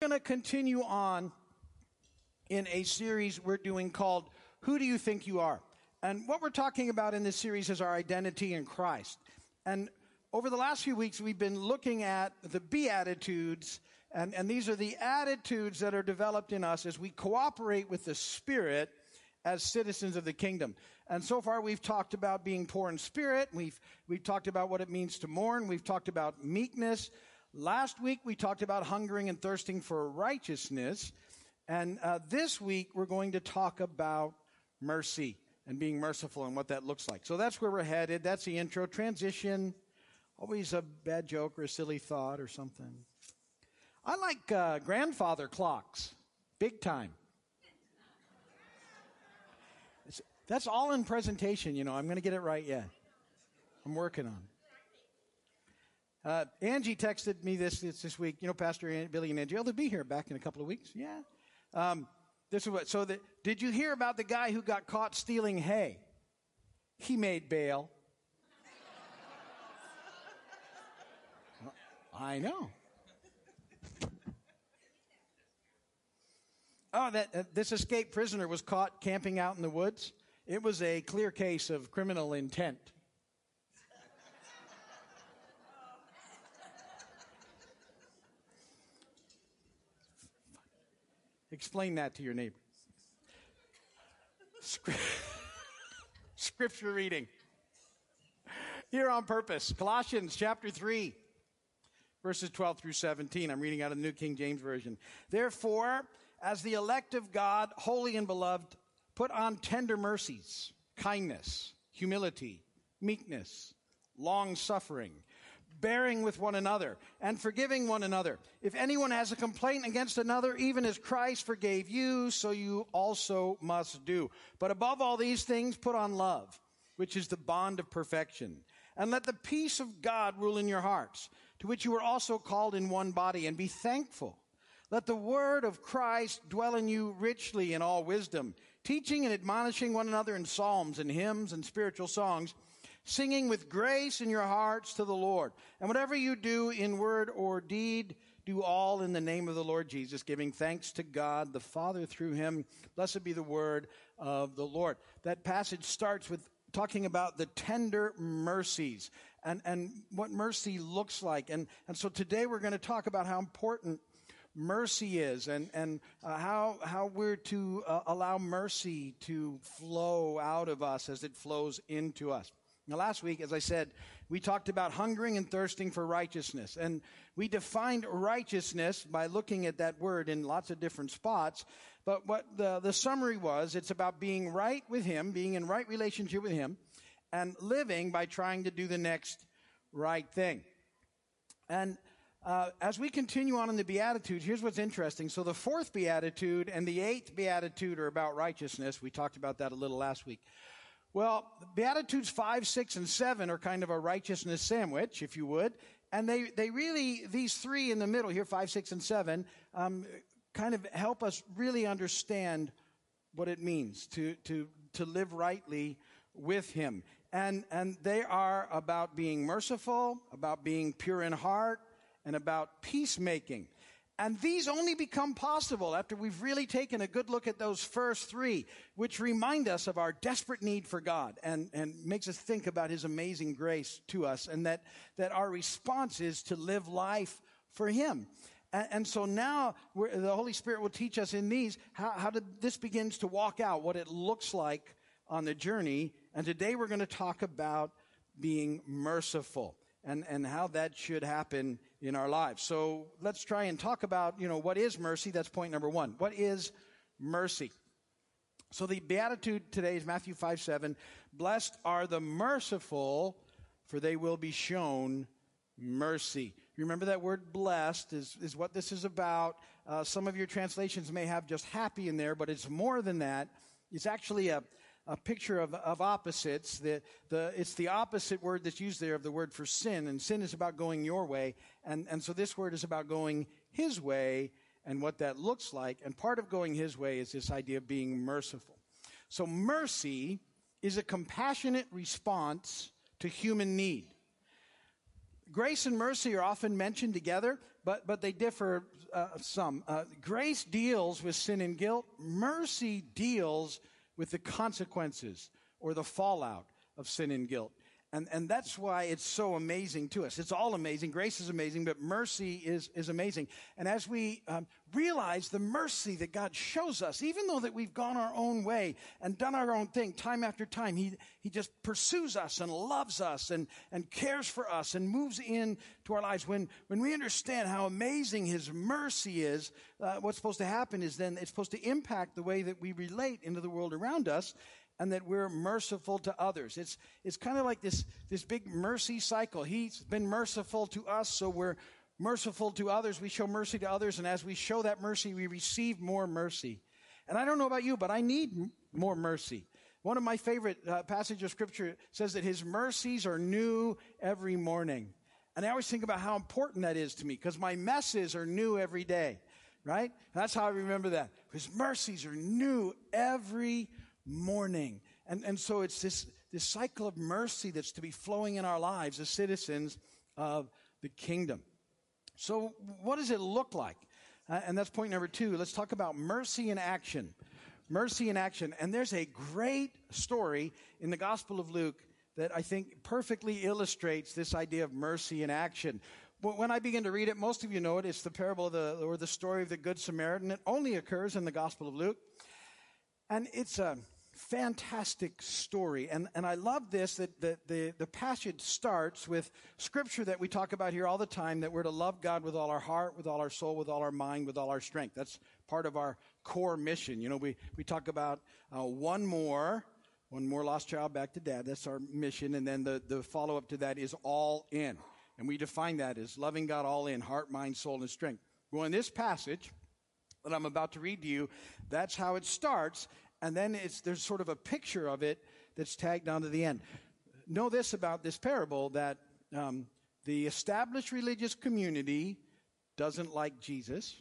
going to continue on in a series we're doing called Who Do You Think You Are? And what we're talking about in this series is our identity in Christ. And over the last few weeks, we've been looking at the Beatitudes, and, and these are the attitudes that are developed in us as we cooperate with the Spirit as citizens of the kingdom. And so far we've talked about being poor in spirit. We've, we've talked about what it means to mourn. We've talked about meekness. Last week we talked about hungering and thirsting for righteousness. And uh, this week we're going to talk about mercy and being merciful and what that looks like. So that's where we're headed. That's the intro. Transition. Always a bad joke or a silly thought or something. I like uh, grandfather clocks. Big time. That's all in presentation, you know. I'm going to get it right yet. I'm working on it. Uh, Angie texted me this, this, week. You know, Pastor Billy and Angie, oh, they'll be here back in a couple of weeks. Yeah. Um, this is what. So, the, did you hear about the guy who got caught stealing hay? He made bail. I know. Oh, that uh, this escaped prisoner was caught camping out in the woods. It was a clear case of criminal intent. Explain that to your neighbor. Scripture reading. Here on purpose. Colossians chapter 3, verses 12 through 17. I'm reading out of the New King James Version. Therefore, as the elect of God, holy and beloved, put on tender mercies, kindness, humility, meekness, long suffering, bearing with one another and forgiving one another. If anyone has a complaint against another, even as Christ forgave you, so you also must do. But above all these things, put on love, which is the bond of perfection. And let the peace of God rule in your hearts, to which you were also called in one body, and be thankful. Let the word of Christ dwell in you richly in all wisdom, teaching and admonishing one another in psalms and hymns and spiritual songs, singing with grace in your hearts to the Lord. And whatever you do in word or deed, do all in the name of the Lord Jesus, giving thanks to God the Father through him. Blessed be the word of the Lord. That passage starts with talking about the tender mercies and, and what mercy looks like. And, and so today we're going to talk about how important mercy is and, and uh, how, how we're to uh, allow mercy to flow out of us as it flows into us. Now, last week, as I said, we talked about hungering and thirsting for righteousness. And we defined righteousness by looking at that word in lots of different spots. But what the, the summary was, it's about being right with Him, being in right relationship with Him, and living by trying to do the next right thing. And uh, as we continue on in the Beatitudes, here's what's interesting. So the fourth Beatitude and the eighth Beatitude are about righteousness. We talked about that a little last week. Well, Beatitudes 5, 6, and 7 are kind of a righteousness sandwich, if you would. And they, they really, these three in the middle here, 5, 6, and 7, um, kind of help us really understand what it means to, to, to live rightly with Him. And, and they are about being merciful, about being pure in heart, and about peacemaking. And these only become possible after we've really taken a good look at those first three, which remind us of our desperate need for God and, and makes us think about His amazing grace to us and that, that our response is to live life for Him. And, and so now the Holy Spirit will teach us in these how, how to, this begins to walk out, what it looks like on the journey. And today we're going to talk about being merciful and, and how that should happen in our lives. So let's try and talk about, you know, what is mercy? That's point number one. What is mercy? So the beatitude today is Matthew 5, 7. Blessed are the merciful, for they will be shown mercy. Remember that word blessed is, is what this is about. Uh, some of your translations may have just happy in there, but it's more than that. It's actually a, a picture of, of opposites. The, the, it's the opposite word that's used there of the word for sin, and sin is about going your way. And, and so this word is about going his way and what that looks like. And part of going his way is this idea of being merciful. So mercy is a compassionate response to human need. Grace and mercy are often mentioned together, but, but they differ uh, some. Uh, grace deals with sin and guilt. Mercy deals with the consequences or the fallout of sin and guilt. And, and that's why it's so amazing to us. It's all amazing. Grace is amazing, but mercy is, is amazing. And as we um, realize the mercy that God shows us, even though that we've gone our own way and done our own thing time after time, He, he just pursues us and loves us and, and cares for us and moves in to our lives. When, when we understand how amazing His mercy is, uh, what's supposed to happen is then it's supposed to impact the way that we relate into the world around us and that we're merciful to others. It's, it's kind of like this, this big mercy cycle. He's been merciful to us, so we're merciful to others. We show mercy to others, and as we show that mercy, we receive more mercy. And I don't know about you, but I need more mercy. One of my favorite uh, passages of scripture says that his mercies are new every morning. And I always think about how important that is to me because my messes are new every day, right? That's how I remember that. His mercies are new every morning. And, and so it's this, this cycle of mercy that's to be flowing in our lives as citizens of the kingdom. So, what does it look like? Uh, and that's point number two. Let's talk about mercy in action. Mercy in action. And there's a great story in the Gospel of Luke that I think perfectly illustrates this idea of mercy in action. When I begin to read it, most of you know it. It's the parable of the, or the story of the Good Samaritan. It only occurs in the Gospel of Luke. And it's a, fantastic story. And, and I love this that the, the, the passage starts with scripture that we talk about here all the time that we're to love God with all our heart, with all our soul, with all our mind, with all our strength. That's part of our core mission. You know, we, we talk about uh, one more, one more lost child back to dad. That's our mission. And then the, the follow up to that is all in. And we define that as loving God all in, heart, mind, soul, and strength. Well, in this passage, that I'm about to read to you, that's how it starts and then it's, there's sort of a picture of it that's tagged onto the end. Know this about this parable that um, the established religious community doesn't like Jesus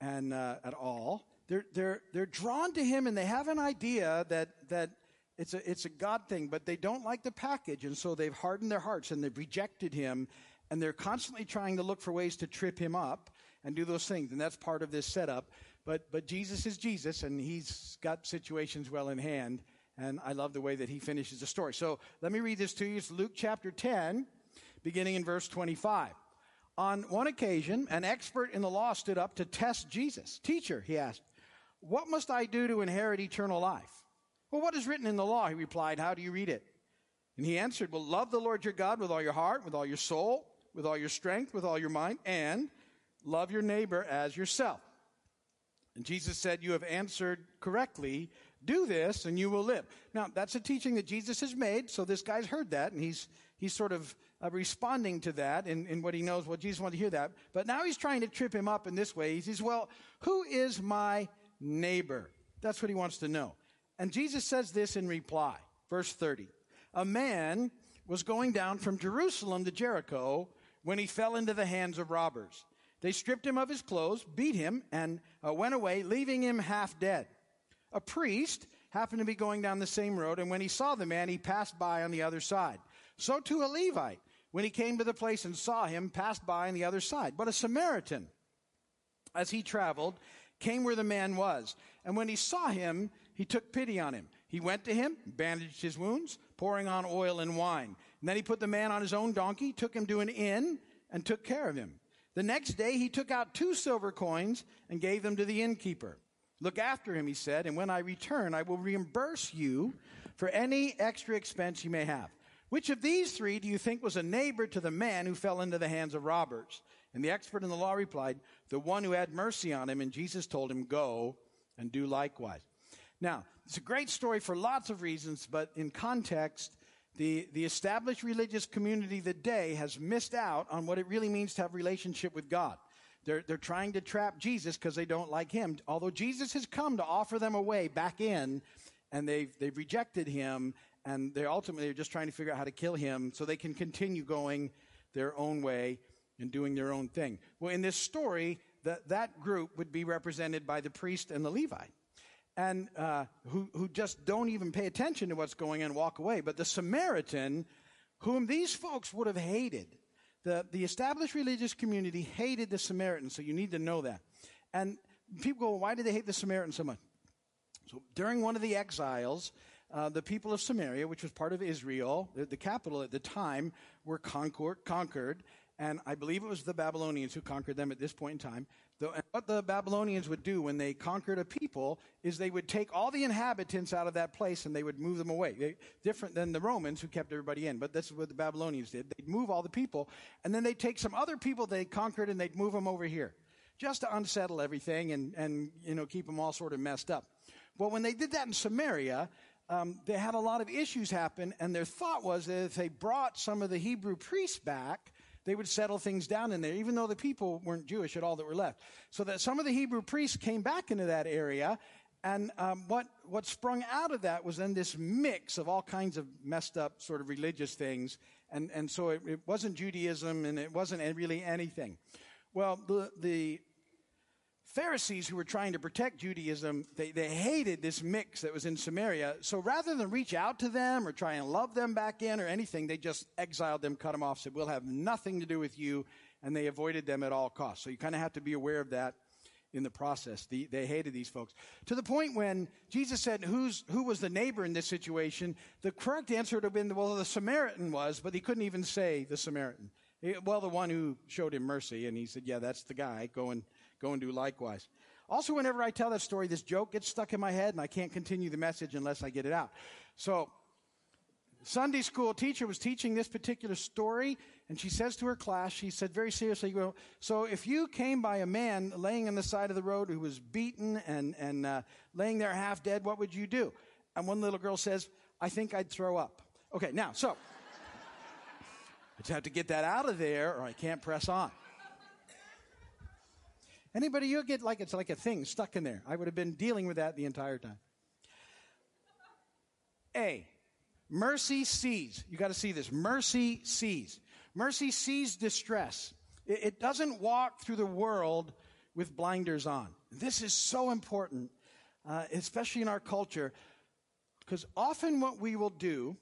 and uh, at all. They're, they're, they're drawn to him and they have an idea that, that it's a, it's a God thing, but they don't like the package. And so they've hardened their hearts and they've rejected him. And they're constantly trying to look for ways to trip him up and do those things. And that's part of this setup. But, but Jesus is Jesus, and he's got situations well in hand. And I love the way that he finishes the story. So let me read this to you. It's Luke chapter 10, beginning in verse 25. On one occasion, an expert in the law stood up to test Jesus. Teacher, he asked, what must I do to inherit eternal life? Well, what is written in the law? He replied, How do you read it? And he answered, Well, love the Lord your God with all your heart, with all your soul, with all your strength, with all your mind, and love your neighbor as yourself. And Jesus said, You have answered correctly. Do this and you will live. Now, that's a teaching that Jesus has made. So this guy's heard that and he's, he's sort of uh, responding to that in, in what he knows. Well, Jesus wanted to hear that. But now he's trying to trip him up in this way. He says, Well, who is my neighbor? That's what he wants to know. And Jesus says this in reply. Verse 30. A man was going down from Jerusalem to Jericho when he fell into the hands of robbers. They stripped him of his clothes, beat him, and uh, went away, leaving him half dead. A priest happened to be going down the same road, and when he saw the man, he passed by on the other side. So too a Levite, when he came to the place and saw him, passed by on the other side. But a Samaritan, as he traveled, came where the man was. And when he saw him, he took pity on him. He went to him, bandaged his wounds, pouring on oil and wine. And then he put the man on his own donkey, took him to an inn, and took care of him. The next day he took out two silver coins and gave them to the innkeeper. Look after him, he said, and when I return, I will reimburse you for any extra expense you may have. Which of these three do you think was a neighbor to the man who fell into the hands of robbers? And the expert in the law replied, The one who had mercy on him. And Jesus told him, Go and do likewise. Now, it's a great story for lots of reasons, but in context, the, the established religious community of the day has missed out on what it really means to have relationship with God. They're, they're trying to trap Jesus because they don't like him. Although Jesus has come to offer them a way back in, and they've, they've rejected him, and they ultimately are just trying to figure out how to kill him so they can continue going their own way and doing their own thing. Well, in this story, that group would be represented by the priest and the Levite and uh, who, who just don't even pay attention to what's going on and walk away. But the Samaritan, whom these folks would have hated, the, the established religious community hated the Samaritan, so you need to know that. And people go, why did they hate the Samaritan so much? So during one of the exiles, uh, the people of Samaria, which was part of Israel, the, the capital at the time, were conquered, conquered, and I believe it was the Babylonians who conquered them at this point in time. The, what the Babylonians would do when they conquered a people is they would take all the inhabitants out of that place and they would move them away. They, different than the Romans who kept everybody in, but this is what the Babylonians did. They'd move all the people, and then they'd take some other people they conquered and they'd move them over here, just to unsettle everything and, and you know keep them all sort of messed up. Well, when they did that in Samaria, um, they had a lot of issues happen, and their thought was that if they brought some of the Hebrew priests back, they would settle things down in there, even though the people weren't Jewish at all that were left. So that some of the Hebrew priests came back into that area, and um, what what sprung out of that was then this mix of all kinds of messed up sort of religious things, and and so it, it wasn't Judaism, and it wasn't really anything. Well, the the Pharisees who were trying to protect Judaism, they, they hated this mix that was in Samaria. So rather than reach out to them or try and love them back in or anything, they just exiled them, cut them off, said, we'll have nothing to do with you. And they avoided them at all costs. So you kind of have to be aware of that in the process. The, they hated these folks. To the point when Jesus said, Who's, who was the neighbor in this situation? The correct answer would have been, well, the Samaritan was, but he couldn't even say the Samaritan. Well, the one who showed him mercy. And he said, yeah, that's the guy. Go and go and do likewise. Also, whenever I tell that story, this joke gets stuck in my head and I can't continue the message unless I get it out. So, Sunday school teacher was teaching this particular story and she says to her class, she said very seriously, well, so if you came by a man laying on the side of the road who was beaten and, and uh, laying there half dead, what would you do? And one little girl says, I think I'd throw up. Okay, now, so, just have to get that out of there or I can't press on. Anybody, you get like it's like a thing stuck in there. I would have been dealing with that the entire time. A, mercy sees. You got to see this. Mercy sees. Mercy sees distress. It, it doesn't walk through the world with blinders on. This is so important, uh, especially in our culture, because often what we will do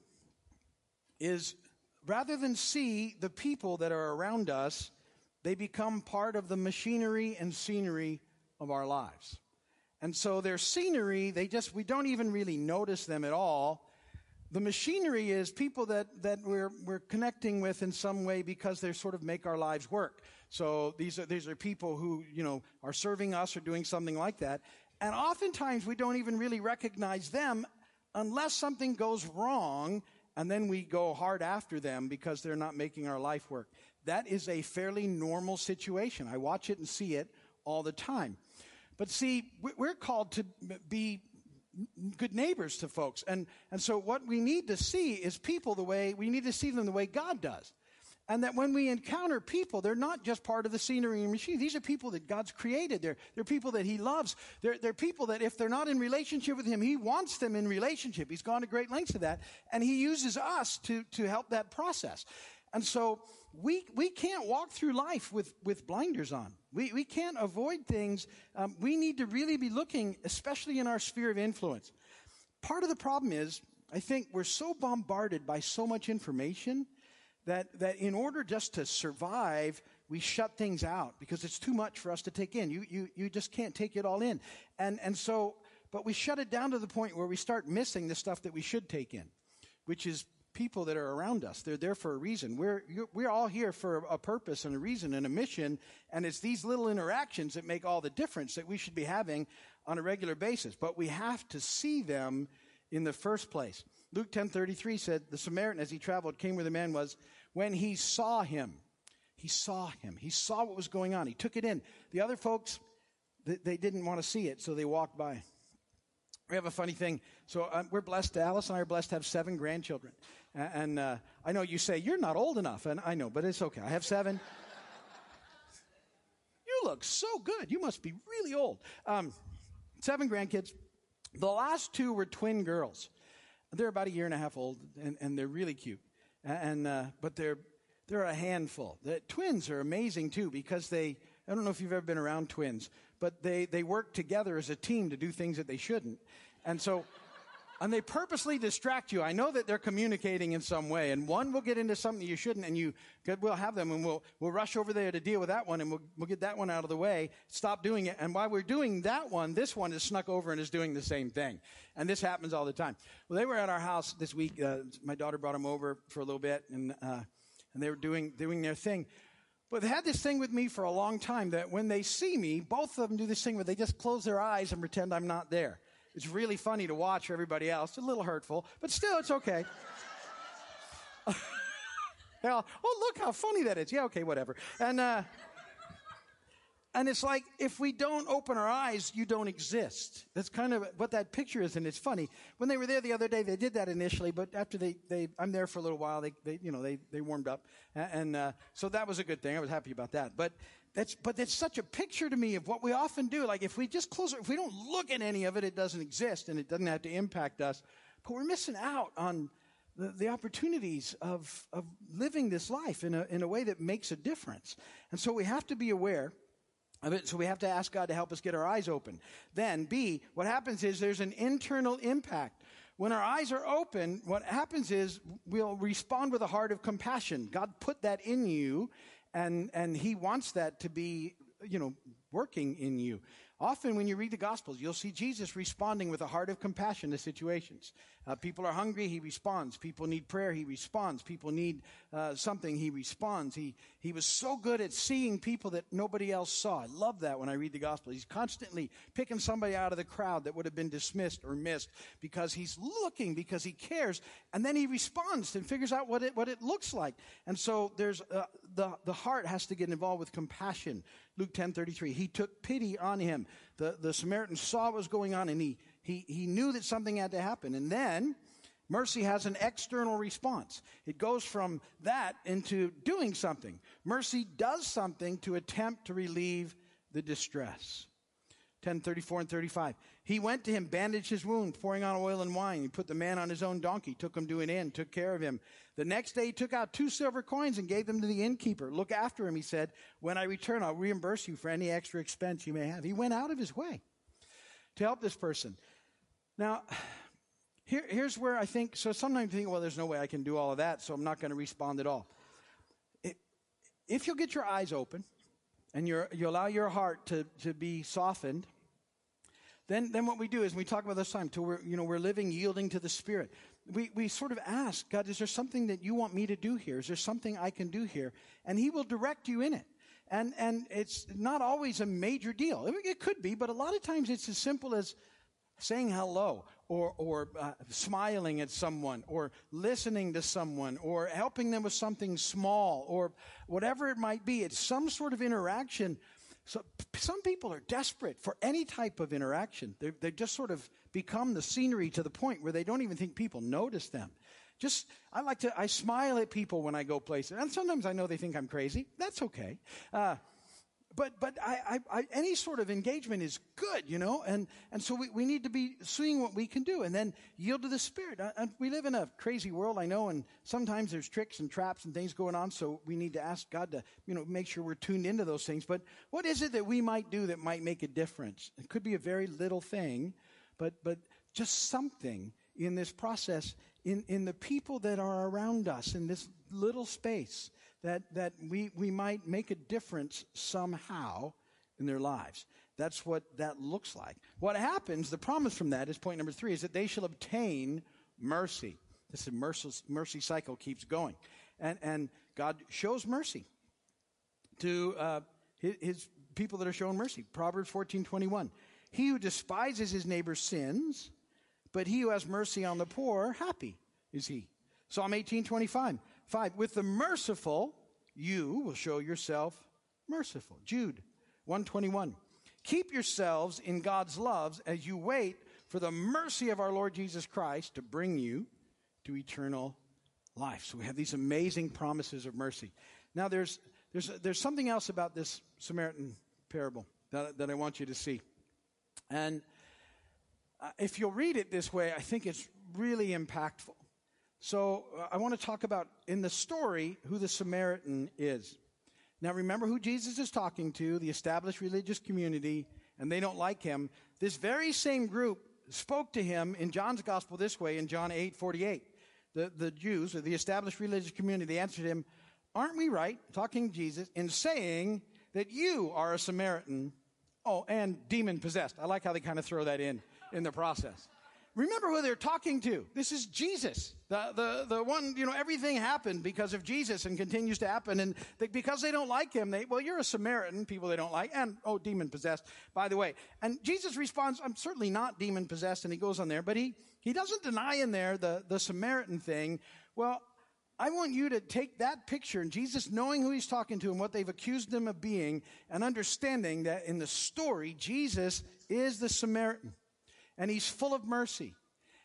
is rather than see the people that are around us they become part of the machinery and scenery of our lives. And so their scenery, they just, we don't even really notice them at all. The machinery is people that, that we're, we're connecting with in some way because they sort of make our lives work. So these are, these are people who, you know, are serving us or doing something like that. And oftentimes we don't even really recognize them unless something goes wrong and then we go hard after them because they're not making our life work that is a fairly normal situation. I watch it and see it all the time. But see, we're called to be good neighbors to folks. And, and so what we need to see is people the way, we need to see them the way God does. And that when we encounter people, they're not just part of the scenery and machine. These are people that God's created. They're, they're people that He loves. They're, they're people that if they're not in relationship with Him, He wants them in relationship. He's gone to great lengths to that. And He uses us to, to help that process. And so we, we can't walk through life with, with blinders on. We, we can't avoid things. Um, we need to really be looking, especially in our sphere of influence. Part of the problem is, I think we're so bombarded by so much information that, that in order just to survive, we shut things out because it's too much for us to take in. You, you, you just can't take it all in. And, and so, but we shut it down to the point where we start missing the stuff that we should take in, which is people that are around us. They're there for a reason. We're, we're all here for a purpose and a reason and a mission. And it's these little interactions that make all the difference that we should be having on a regular basis. But we have to see them in the first place. Luke 10:33 said, "The Samaritan as he traveled came where the man was when he saw him. He saw him. He saw what was going on. He took it in. The other folks they didn't want to see it, so they walked by. We have a funny thing. So um, we're blessed. Alice and I are blessed to have seven grandchildren. And uh, I know you say, you're not old enough. And I know, but it's okay. I have seven. you look so good. You must be really old. Um, seven grandkids. The last two were twin girls. They're about a year and a half old, and, and they're really cute. And uh, but they're they're a handful. The twins are amazing too because they. I don't know if you've ever been around twins, but they they work together as a team to do things that they shouldn't, and so and they purposely distract you. I know that they're communicating in some way, and one will get into something you shouldn't, and you we'll have them, and we'll we'll rush over there to deal with that one, and we'll we'll get that one out of the way. Stop doing it, and while we're doing that one, this one is snuck over and is doing the same thing, and this happens all the time. Well, they were at our house this week. Uh, my daughter brought them over for a little bit, and uh, and they were doing doing their thing. But they had this thing with me for a long time that when they see me, both of them do this thing where they just close their eyes and pretend I'm not there. It's really funny to watch for everybody else. A little hurtful, but still, it's okay. now, oh, look how funny that is. Yeah, okay, whatever. And, uh, and it's like, if we don't open our eyes, you don't exist. That's kind of what that picture is, and it's funny. When they were there the other day, they did that initially, but after they, they I'm there for a little while, they, they you know, they, they warmed up. And, uh, so that was a good thing. I was happy about that. But that's, but it's such a picture to me of what we often do. Like if we just close it, if we don't look at any of it, it doesn't exist and it doesn't have to impact us. But we're missing out on the, the opportunities of, of living this life in a, in a way that makes a difference. And so we have to be aware of it. So we have to ask God to help us get our eyes open. Then B, what happens is there's an internal impact. When our eyes are open, what happens is we'll respond with a heart of compassion. God put that in you and, and he wants that to be, you know, working in you. Often when you read the Gospels, you'll see Jesus responding with a heart of compassion to situations. Uh, people are hungry, he responds. People need prayer, he responds. People need uh, something, he responds. He, he was so good at seeing people that nobody else saw. I love that when I read the gospel. He's constantly picking somebody out of the crowd that would have been dismissed or missed because he's looking, because he cares, and then he responds and figures out what it, what it looks like. And so there's, uh, the, the heart has to get involved with compassion. Luke 10 33. He took pity on him. The, the Samaritan saw what was going on and he he, he knew that something had to happen. And then mercy has an external response. It goes from that into doing something. Mercy does something to attempt to relieve the distress. 10, 34 and 35. He went to him, bandaged his wound, pouring on oil and wine. He put the man on his own donkey, took him to an inn, took care of him. The next day he took out two silver coins and gave them to the innkeeper. Look after him, he said. When I return, I'll reimburse you for any extra expense you may have. He went out of his way to help this person. Now, here, here's where I think, so sometimes you think, well, there's no way I can do all of that, so I'm not going to respond at all. If you'll get your eyes open and you allow your heart to, to be softened, then, then what we do is we talk about this time till we're, you know, we're living yielding to the Spirit. We, we sort of ask, God, is there something that you want me to do here? Is there something I can do here? And He will direct you in it. And, and it's not always a major deal. It could be, but a lot of times it's as simple as, saying hello or, or uh, smiling at someone or listening to someone or helping them with something small or whatever it might be. It's some sort of interaction. So some people are desperate for any type of interaction. They, they just sort of become the scenery to the point where they don't even think people notice them. Just, I like to, I smile at people when I go places. And sometimes I know they think I'm crazy. That's okay. Uh, but but I, I, I, any sort of engagement is good, you know, and and so we, we need to be seeing what we can do, and then yield to the Spirit. And we live in a crazy world, I know, and sometimes there's tricks and traps and things going on. So we need to ask God to you know make sure we're tuned into those things. But what is it that we might do that might make a difference? It could be a very little thing, but but just something in this process in in the people that are around us in this little space that, that we, we might make a difference somehow in their lives. That's what that looks like. What happens, the promise from that is point number three, is that they shall obtain mercy. This mercy, mercy cycle keeps going. And, and God shows mercy to uh, his, his, people that are shown mercy. Proverbs 14 21. He who despises his neighbor's sins, but he who has mercy on the poor, happy is he. Psalm 18 25. 5. With the merciful, you will show yourself merciful. Jude 121. Keep yourselves in God's loves as you wait for the mercy of our Lord Jesus Christ to bring you to eternal life. So we have these amazing promises of mercy. Now there's, there's, there's something else about this Samaritan parable that, that I want you to see. And uh, if you'll read it this way, I think it's really impactful. So uh, I want to talk about in the story who the Samaritan is. Now remember who Jesus is talking to, the established religious community, and they don't like him. This very same group spoke to him in John's gospel this way in John 8 48. The, the Jews, or the established religious community, they answered him, Aren't we right, talking Jesus, in saying that you are a Samaritan? Oh, and demon possessed. I like how they kind of throw that in in the process. Remember who they're talking to. This is Jesus. The, the, the one, you know, everything happened because of Jesus and continues to happen. And they, because they don't like him, they, well, you're a Samaritan, people they don't like, and, oh, demon possessed, by the way. And Jesus responds, I'm certainly not demon possessed, and he goes on there, but he, he doesn't deny in there the, the Samaritan thing. Well, I want you to take that picture and Jesus knowing who he's talking to and what they've accused him of being and understanding that in the story, Jesus is the Samaritan and he's full of mercy.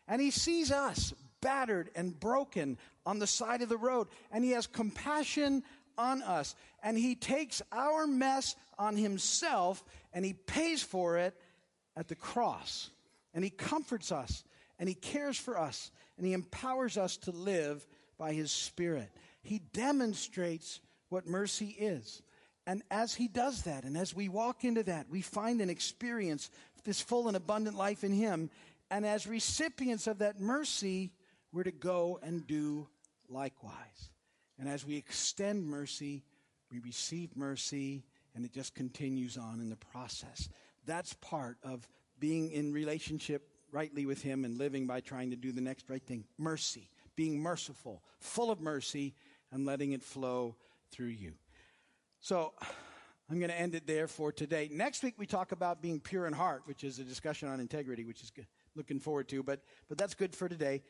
And he sees us battered and broken on the side of the road, and he has compassion on us. And he takes our mess on himself and he pays for it at the cross. And he comforts us and he cares for us and he empowers us to live by his Spirit. He demonstrates what mercy is. And as he does that, and as we walk into that, we find and experience this full and abundant life in him. And as recipients of that mercy, we're to go and do likewise. And as we extend mercy, we receive mercy, and it just continues on in the process. That's part of being in relationship rightly with Him and living by trying to do the next right thing. Mercy, being merciful, full of mercy, and letting it flow through you. So, I'm going to end it there for today. Next week we talk about being pure in heart, which is a discussion on integrity, which is good. looking forward to. But but that's good for today.